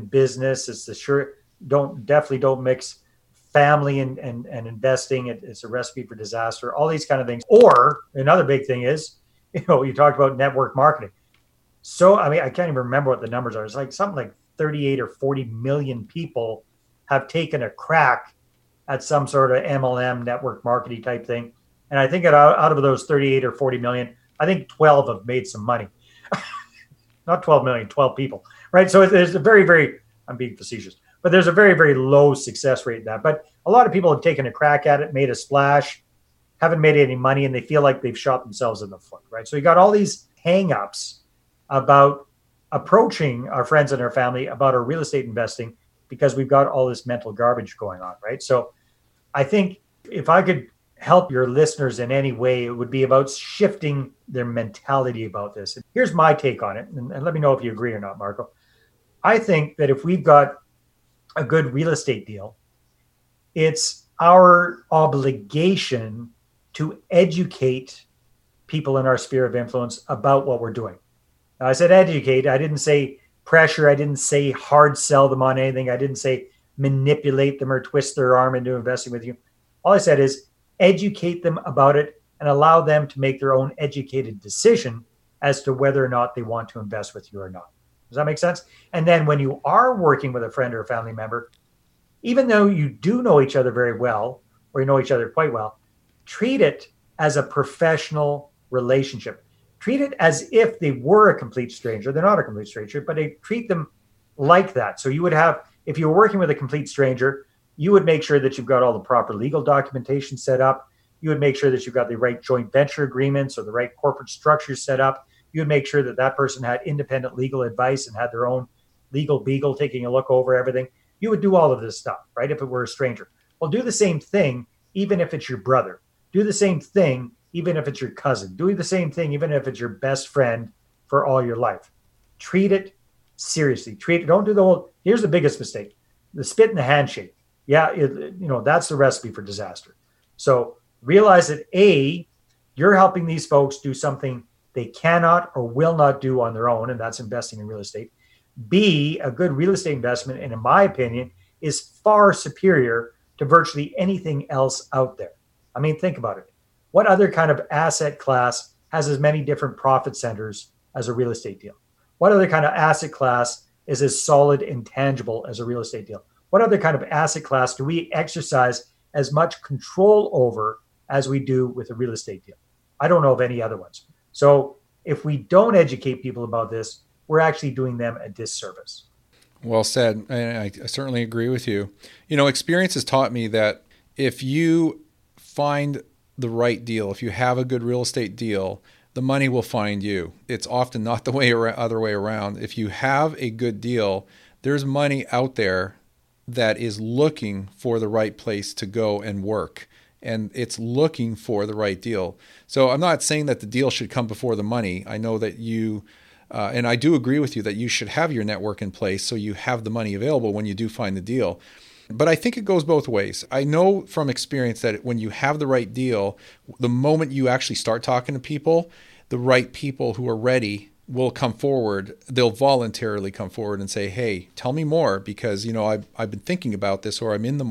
in business. It's the sure don't definitely don't mix family and, and, and investing. It, it's a recipe for disaster, all these kind of things. Or another big thing is, you know, you talked about network marketing. So, I mean, I can't even remember what the numbers are. It's like something like 38 or 40 million people have taken a crack at some sort of MLM network marketing type thing. And I think out, out of those 38 or 40 million, I think 12 have made some money. Not 12 million, 12 people, right? So there's a very, very, I'm being facetious, but there's a very, very low success rate in that. But a lot of people have taken a crack at it, made a splash, haven't made any money, and they feel like they've shot themselves in the foot, right? So you got all these hangups about approaching our friends and our family about our real estate investing because we've got all this mental garbage going on, right? So I think if I could help your listeners in any way, it would be about shifting their mentality about this. Here's my take on it, and, and let me know if you agree or not, Marco. I think that if we've got a good real estate deal, it's our obligation to educate people in our sphere of influence about what we're doing. Now, I said educate. I didn't say pressure. I didn't say hard sell them on anything. I didn't say manipulate them or twist their arm into investing with you. All I said is educate them about it, and allow them to make their own educated decision as to whether or not they want to invest with you or not. Does that make sense? And then when you are working with a friend or a family member, even though you do know each other very well, or you know each other quite well, treat it as a professional relationship. Treat it as if they were a complete stranger. They're not a complete stranger, but they treat them like that. So you would have, if you were working with a complete stranger, you would make sure that you've got all the proper legal documentation set up. You would make sure that you've got the right joint venture agreements or the right corporate structures set up. You would make sure that that person had independent legal advice and had their own legal beagle taking a look over everything. You would do all of this stuff, right? If it were a stranger. Well, do the same thing, even if it's your brother. Do the same thing, even if it's your cousin. Do the same thing, even if it's your best friend for all your life. Treat it seriously. Treat it. Don't do the whole. Here's the biggest mistake: the spit in the handshake yeah, it, you know, that's the recipe for disaster. So realize that A, you're helping these folks do something they cannot or will not do on their own, and that's investing in real estate. B, a good real estate investment, and in my opinion, is far superior to virtually anything else out there. I mean, think about it. What other kind of asset class has as many different profit centers as a real estate deal? What other kind of asset class is as solid and tangible as a real estate deal? What other kind of asset class do we exercise as much control over as we do with a real estate deal? I don't know of any other ones. So if we don't educate people about this, we're actually doing them a disservice. Well said. I, I certainly agree with you. You know, experience has taught me that if you find the right deal, if you have a good real estate deal, the money will find you. It's often not the way other way around. If you have a good deal, there's money out there that is looking for the right place to go and work and it's looking for the right deal. So I'm not saying that the deal should come before the money. I know that you, uh, and I do agree with you that you should have your network in place so you have the money available when you do find the deal. But I think it goes both ways. I know from experience that when you have the right deal, the moment you actually start talking to people, the right people who are ready will come forward they'll voluntarily come forward and say hey tell me more because you know I've, I've been thinking about this or i'm in the market